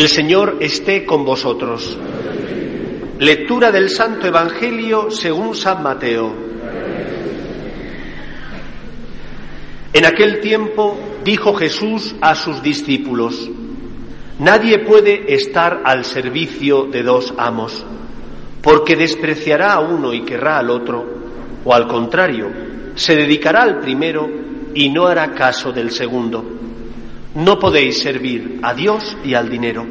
El Señor esté con vosotros. Lectura del Santo Evangelio según San Mateo. En aquel tiempo dijo Jesús a sus discípulos, Nadie puede estar al servicio de dos amos, porque despreciará a uno y querrá al otro, o al contrario, se dedicará al primero y no hará caso del segundo. No podéis servir a Dios y al dinero.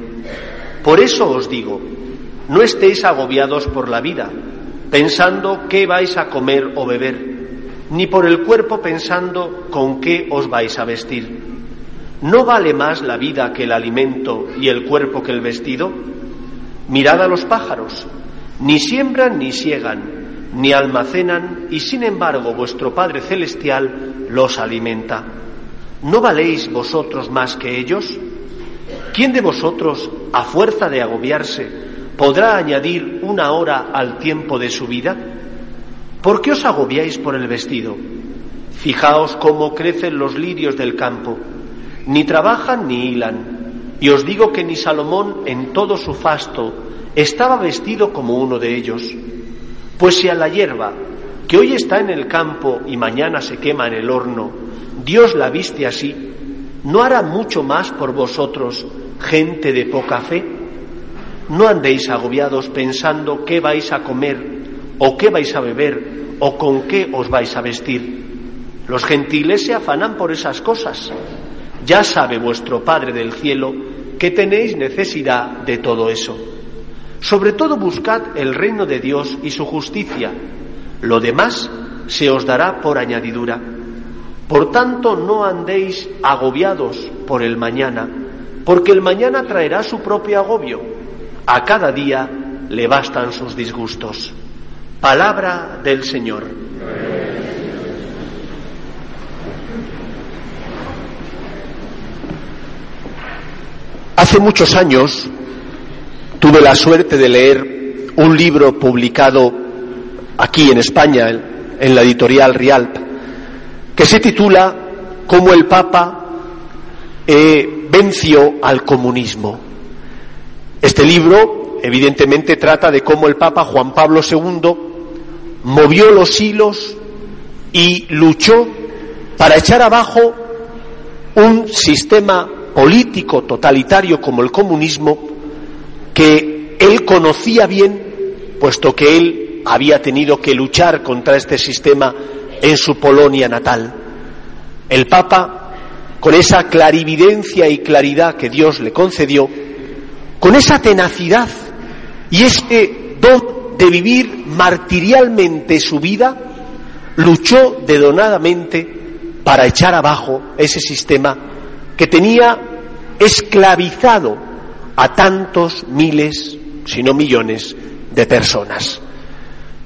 Por eso os digo, no estéis agobiados por la vida, pensando qué vais a comer o beber, ni por el cuerpo pensando con qué os vais a vestir. ¿No vale más la vida que el alimento y el cuerpo que el vestido? Mirad a los pájaros, ni siembran ni siegan, ni almacenan, y sin embargo vuestro Padre Celestial los alimenta. ¿No valéis vosotros más que ellos? ¿Quién de vosotros, a fuerza de agobiarse, podrá añadir una hora al tiempo de su vida? ¿Por qué os agobiáis por el vestido? Fijaos cómo crecen los lirios del campo, ni trabajan ni hilan. Y os digo que ni Salomón en todo su fasto estaba vestido como uno de ellos. Pues si a la hierba, que hoy está en el campo y mañana se quema en el horno, Dios la viste así, ¿no hará mucho más por vosotros, gente de poca fe? No andéis agobiados pensando qué vais a comer, o qué vais a beber, o con qué os vais a vestir. Los gentiles se afanan por esas cosas. Ya sabe vuestro Padre del cielo que tenéis necesidad de todo eso. Sobre todo buscad el reino de Dios y su justicia. Lo demás se os dará por añadidura. Por tanto, no andéis agobiados por el mañana, porque el mañana traerá su propio agobio. A cada día le bastan sus disgustos. Palabra del Señor. Hace muchos años tuve la suerte de leer un libro publicado aquí en España, en la editorial Rialp, que se titula Cómo el Papa eh, venció al comunismo. Este libro, evidentemente, trata de cómo el Papa Juan Pablo II movió los hilos y luchó para echar abajo un sistema político totalitario como el comunismo que él conocía bien, puesto que él había tenido que luchar contra este sistema en su Polonia natal. El Papa, con esa clarividencia y claridad que Dios le concedió, con esa tenacidad y ese don de vivir martirialmente su vida, luchó dedonadamente para echar abajo ese sistema que tenía esclavizado a tantos miles, si no millones, de personas.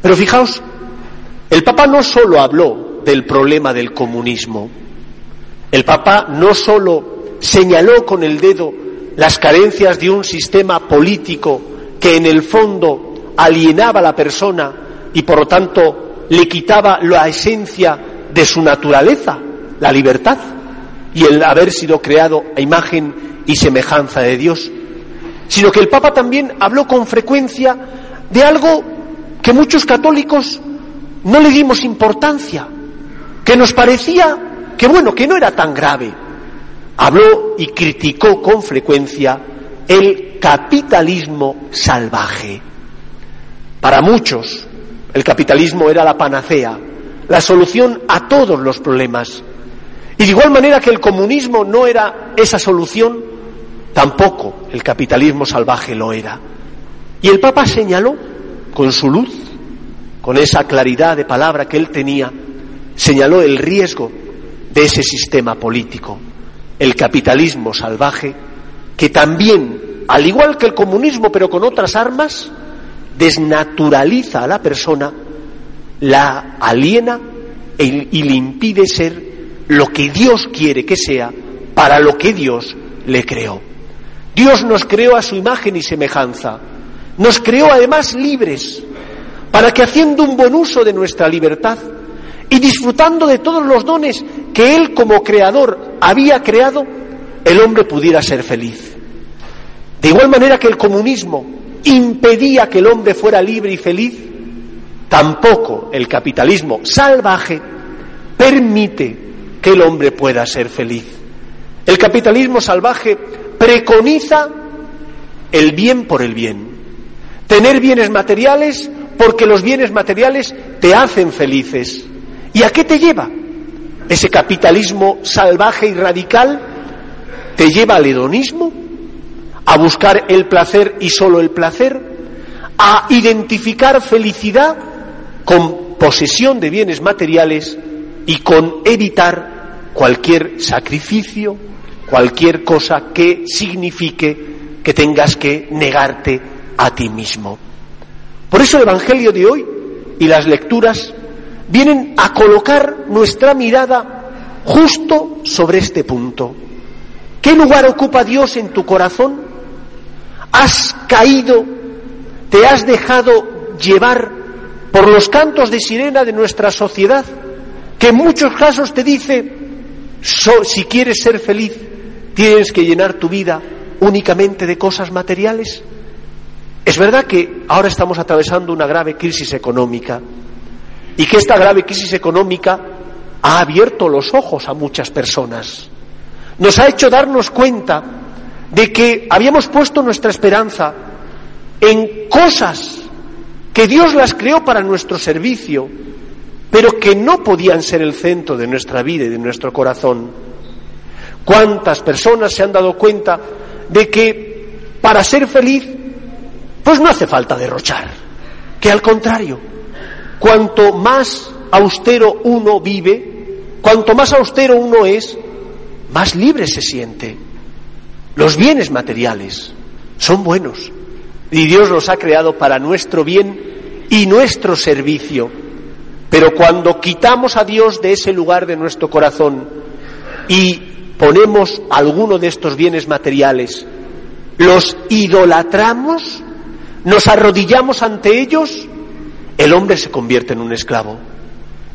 Pero fijaos el Papa no solo habló del problema del comunismo, el Papa no solo señaló con el dedo las carencias de un sistema político que en el fondo alienaba a la persona y por lo tanto le quitaba la esencia de su naturaleza, la libertad, y el haber sido creado a imagen y semejanza de Dios, sino que el Papa también habló con frecuencia de algo que muchos católicos no le dimos importancia, que nos parecía que bueno, que no era tan grave. Habló y criticó con frecuencia el capitalismo salvaje. Para muchos, el capitalismo era la panacea, la solución a todos los problemas. Y de igual manera que el comunismo no era esa solución, tampoco el capitalismo salvaje lo era. Y el Papa señaló con su luz, con esa claridad de palabra que él tenía, señaló el riesgo de ese sistema político, el capitalismo salvaje, que también, al igual que el comunismo, pero con otras armas, desnaturaliza a la persona, la aliena e y le impide ser lo que Dios quiere que sea para lo que Dios le creó. Dios nos creó a su imagen y semejanza. Nos creó además libres, para que haciendo un buen uso de nuestra libertad y disfrutando de todos los dones que Él como creador había creado, el hombre pudiera ser feliz. De igual manera que el comunismo impedía que el hombre fuera libre y feliz, tampoco el capitalismo salvaje permite que el hombre pueda ser feliz. El capitalismo salvaje preconiza el bien por el bien. Tener bienes materiales porque los bienes materiales te hacen felices. ¿Y a qué te lleva? Ese capitalismo salvaje y radical te lleva al hedonismo, a buscar el placer y solo el placer, a identificar felicidad con posesión de bienes materiales y con evitar cualquier sacrificio, cualquier cosa que signifique que tengas que negarte a ti mismo. Por eso el Evangelio de hoy y las lecturas vienen a colocar nuestra mirada justo sobre este punto. ¿Qué lugar ocupa Dios en tu corazón? ¿Has caído, te has dejado llevar por los cantos de sirena de nuestra sociedad? que en muchos casos te dice, si quieres ser feliz, tienes que llenar tu vida únicamente de cosas materiales. Es verdad que ahora estamos atravesando una grave crisis económica y que esta grave crisis económica ha abierto los ojos a muchas personas. Nos ha hecho darnos cuenta de que habíamos puesto nuestra esperanza en cosas que Dios las creó para nuestro servicio pero que no podían ser el centro de nuestra vida y de nuestro corazón. ¿Cuántas personas se han dado cuenta de que para ser feliz, pues no hace falta derrochar, que al contrario, cuanto más austero uno vive, cuanto más austero uno es, más libre se siente. Los bienes materiales son buenos y Dios los ha creado para nuestro bien y nuestro servicio. Pero cuando quitamos a Dios de ese lugar de nuestro corazón y ponemos alguno de estos bienes materiales, los idolatramos, nos arrodillamos ante ellos, el hombre se convierte en un esclavo.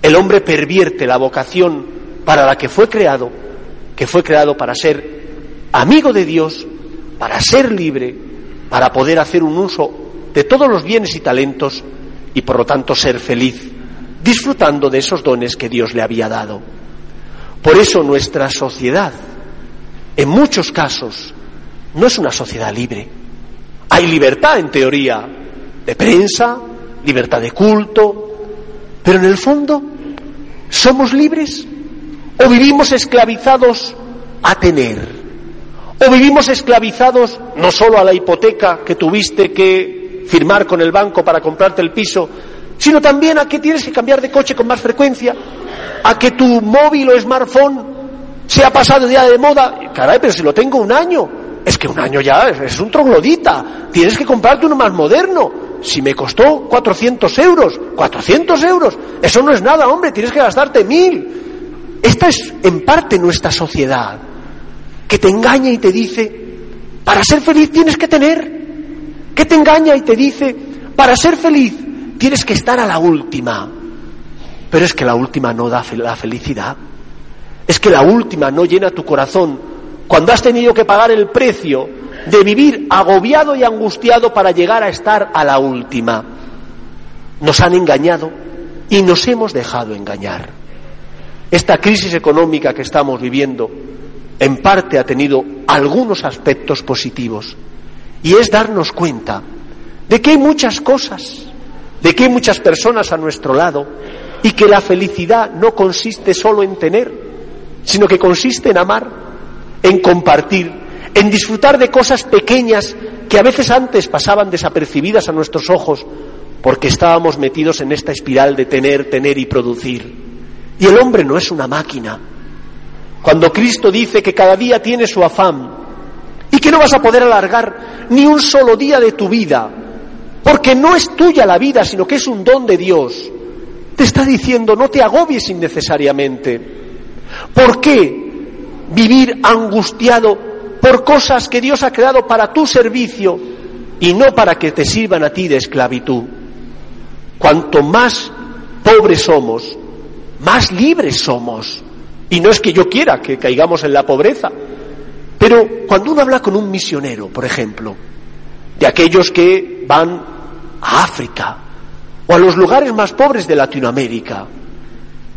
El hombre pervierte la vocación para la que fue creado, que fue creado para ser amigo de Dios, para ser libre, para poder hacer un uso de todos los bienes y talentos y por lo tanto ser feliz disfrutando de esos dones que Dios le había dado. Por eso nuestra sociedad, en muchos casos, no es una sociedad libre. Hay libertad en teoría de prensa, libertad de culto, pero en el fondo, ¿somos libres? ¿O vivimos esclavizados a tener? ¿O vivimos esclavizados no solo a la hipoteca que tuviste que firmar con el banco para comprarte el piso, sino también a que tienes que cambiar de coche con más frecuencia, a que tu móvil o smartphone se ha pasado ya de moda. Caray, pero si lo tengo un año, es que un año ya es, un troglodita, tienes que comprarte uno más moderno. Si me costó 400 euros, 400 euros, eso no es nada, hombre, tienes que gastarte mil. Esta es en parte nuestra sociedad, que te engaña y te dice, para ser feliz tienes que tener, que te engaña y te dice, para ser feliz Tienes que estar a la última. Pero es que la última no da la felicidad. Es que la última no llena tu corazón cuando has tenido que pagar el precio de vivir agobiado y angustiado para llegar a estar a la última. Nos han engañado y nos hemos dejado engañar. Esta crisis económica que estamos viviendo en parte ha tenido algunos aspectos positivos y es darnos cuenta de que hay muchas cosas de que hay muchas personas a nuestro lado y que la felicidad no consiste solo en tener, sino que consiste en amar, en compartir, en disfrutar de cosas pequeñas que a veces antes pasaban desapercibidas a nuestros ojos porque estábamos metidos en esta espiral de tener, tener y producir. Y el hombre no es una máquina. Cuando Cristo dice que cada día tiene su afán y que no vas a poder alargar ni un solo día de tu vida, porque no es tuya la vida, sino que es un don de Dios, te está diciendo no te agobies innecesariamente. ¿Por qué vivir angustiado por cosas que Dios ha creado para tu servicio y no para que te sirvan a ti de esclavitud? Cuanto más pobres somos, más libres somos. Y no es que yo quiera que caigamos en la pobreza, pero cuando uno habla con un misionero, por ejemplo, de aquellos que van a África o a los lugares más pobres de Latinoamérica,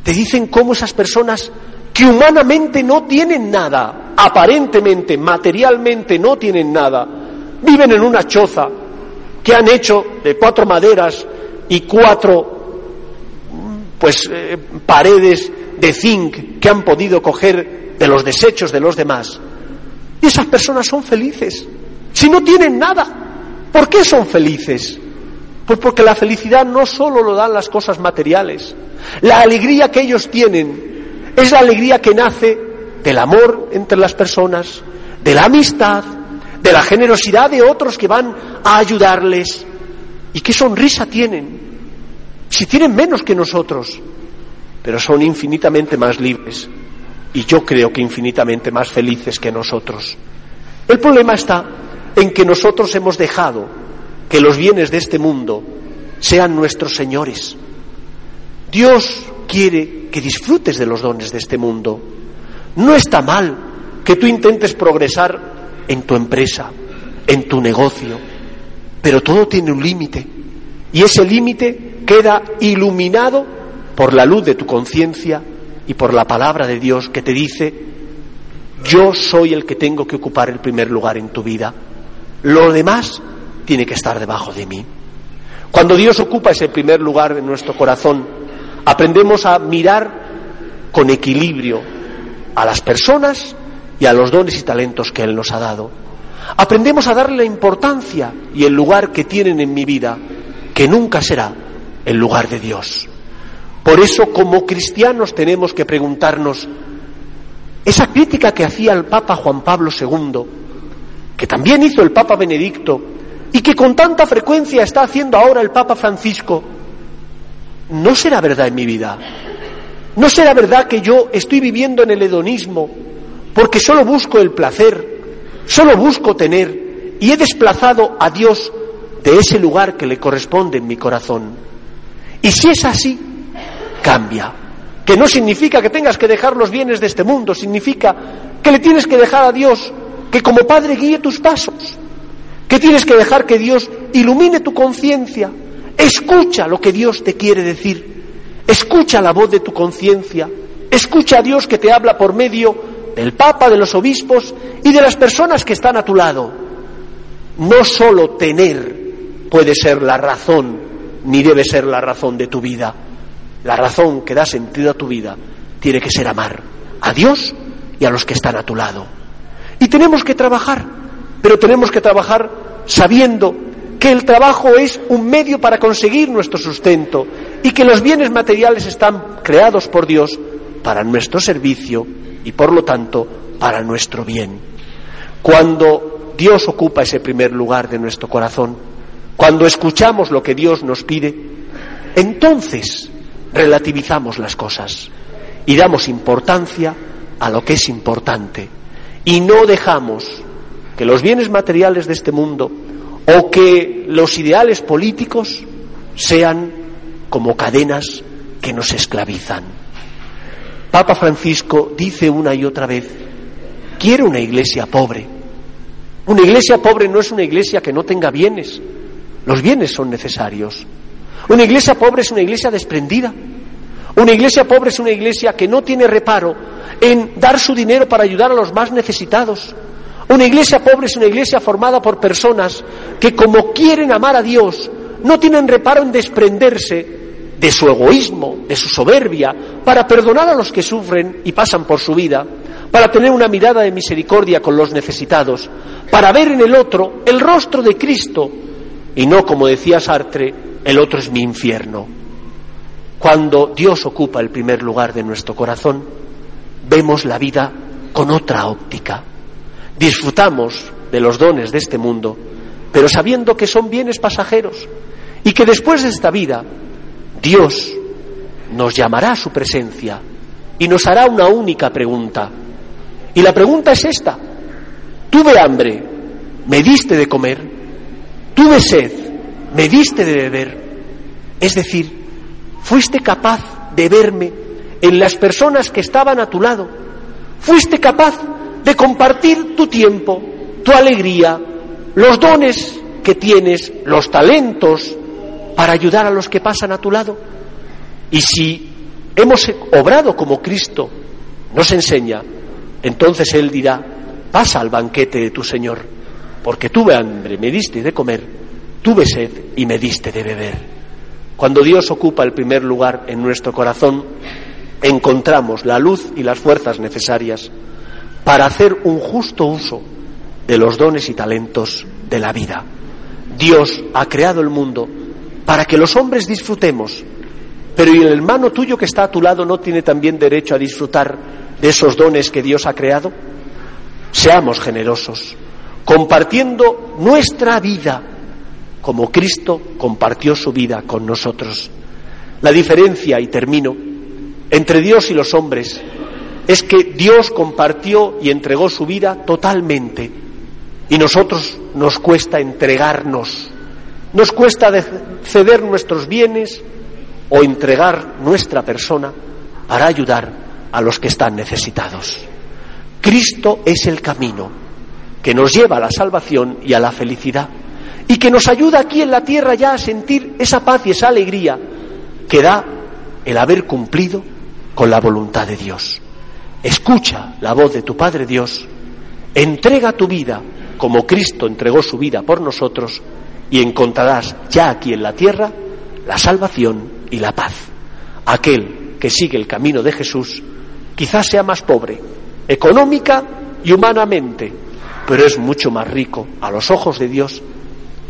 te dicen cómo esas personas que humanamente no tienen nada, aparentemente, materialmente no tienen nada, viven en una choza que han hecho de cuatro maderas y cuatro pues eh, paredes de zinc que han podido coger de los desechos de los demás. Y esas personas son felices. Si no tienen nada, ¿por qué son felices? Pues porque la felicidad no solo lo dan las cosas materiales. La alegría que ellos tienen es la alegría que nace del amor entre las personas, de la amistad, de la generosidad de otros que van a ayudarles. ¿Y qué sonrisa tienen? Si tienen menos que nosotros, pero son infinitamente más libres y yo creo que infinitamente más felices que nosotros. El problema está en que nosotros hemos dejado que los bienes de este mundo sean nuestros señores. Dios quiere que disfrutes de los dones de este mundo. No está mal que tú intentes progresar en tu empresa, en tu negocio, pero todo tiene un límite y ese límite queda iluminado por la luz de tu conciencia y por la palabra de Dios que te dice, yo soy el que tengo que ocupar el primer lugar en tu vida. Lo demás tiene que estar debajo de mí. Cuando Dios ocupa ese primer lugar en nuestro corazón, aprendemos a mirar con equilibrio a las personas y a los dones y talentos que Él nos ha dado. Aprendemos a darle la importancia y el lugar que tienen en mi vida, que nunca será el lugar de Dios. Por eso, como cristianos, tenemos que preguntarnos, esa crítica que hacía el Papa Juan Pablo II, que también hizo el Papa Benedicto, y que con tanta frecuencia está haciendo ahora el Papa Francisco, ¿no será verdad en mi vida? ¿No será verdad que yo estoy viviendo en el hedonismo porque solo busco el placer, solo busco tener y he desplazado a Dios de ese lugar que le corresponde en mi corazón? Y si es así, cambia. Que no significa que tengas que dejar los bienes de este mundo, significa que le tienes que dejar a Dios que como Padre guíe tus pasos, que tienes que dejar que Dios ilumine tu conciencia, escucha lo que Dios te quiere decir, escucha la voz de tu conciencia, escucha a Dios que te habla por medio del Papa, de los obispos y de las personas que están a tu lado. No solo tener puede ser la razón, ni debe ser la razón de tu vida la razón que da sentido a tu vida tiene que ser amar a Dios y a los que están a tu lado. Y tenemos que trabajar, pero tenemos que trabajar sabiendo que el trabajo es un medio para conseguir nuestro sustento y que los bienes materiales están creados por Dios para nuestro servicio y por lo tanto para nuestro bien. Cuando Dios ocupa ese primer lugar de nuestro corazón, cuando escuchamos lo que Dios nos pide, entonces relativizamos las cosas y damos importancia a lo que es importante y no dejamos que los bienes materiales de este mundo o que los ideales políticos sean como cadenas que nos esclavizan. Papa Francisco dice una y otra vez, quiero una iglesia pobre. Una iglesia pobre no es una iglesia que no tenga bienes. Los bienes son necesarios. Una iglesia pobre es una iglesia desprendida. Una iglesia pobre es una iglesia que no tiene reparo en dar su dinero para ayudar a los más necesitados. Una iglesia pobre es una iglesia formada por personas que como quieren amar a Dios, no tienen reparo en desprenderse de su egoísmo, de su soberbia, para perdonar a los que sufren y pasan por su vida, para tener una mirada de misericordia con los necesitados, para ver en el otro el rostro de Cristo y no, como decía Sartre, el otro es mi infierno. Cuando Dios ocupa el primer lugar de nuestro corazón, vemos la vida con otra óptica. Disfrutamos de los dones de este mundo, pero sabiendo que son bienes pasajeros y que después de esta vida Dios nos llamará a su presencia y nos hará una única pregunta. Y la pregunta es esta. Tuve hambre, me diste de comer, tuve sed, me diste de beber. Es decir, fuiste capaz de verme en las personas que estaban a tu lado. Fuiste capaz de compartir tu tiempo, tu alegría, los dones que tienes, los talentos para ayudar a los que pasan a tu lado. Y si hemos obrado como Cristo nos enseña, entonces Él dirá, pasa al banquete de tu Señor, porque tuve hambre, me diste de comer, tuve sed y me diste de beber. Cuando Dios ocupa el primer lugar en nuestro corazón, encontramos la luz y las fuerzas necesarias para hacer un justo uso de los dones y talentos de la vida. Dios ha creado el mundo para que los hombres disfrutemos, pero ¿y el hermano tuyo que está a tu lado no tiene también derecho a disfrutar de esos dones que Dios ha creado? Seamos generosos, compartiendo nuestra vida como Cristo compartió su vida con nosotros. La diferencia, y termino, entre Dios y los hombres es que Dios compartió y entregó su vida totalmente y nosotros nos cuesta entregarnos, nos cuesta ceder nuestros bienes o entregar nuestra persona para ayudar a los que están necesitados. Cristo es el camino que nos lleva a la salvación y a la felicidad y que nos ayuda aquí en la tierra ya a sentir esa paz y esa alegría que da el haber cumplido con la voluntad de Dios. Escucha la voz de tu Padre Dios, entrega tu vida como Cristo entregó su vida por nosotros y encontrarás ya aquí en la tierra la salvación y la paz. Aquel que sigue el camino de Jesús quizás sea más pobre, económica y humanamente, pero es mucho más rico a los ojos de Dios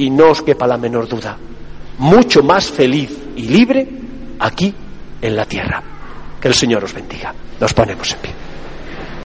y no os quepa la menor duda, mucho más feliz y libre aquí en la tierra. Que el Señor os bendiga. Nos ponemos en pie.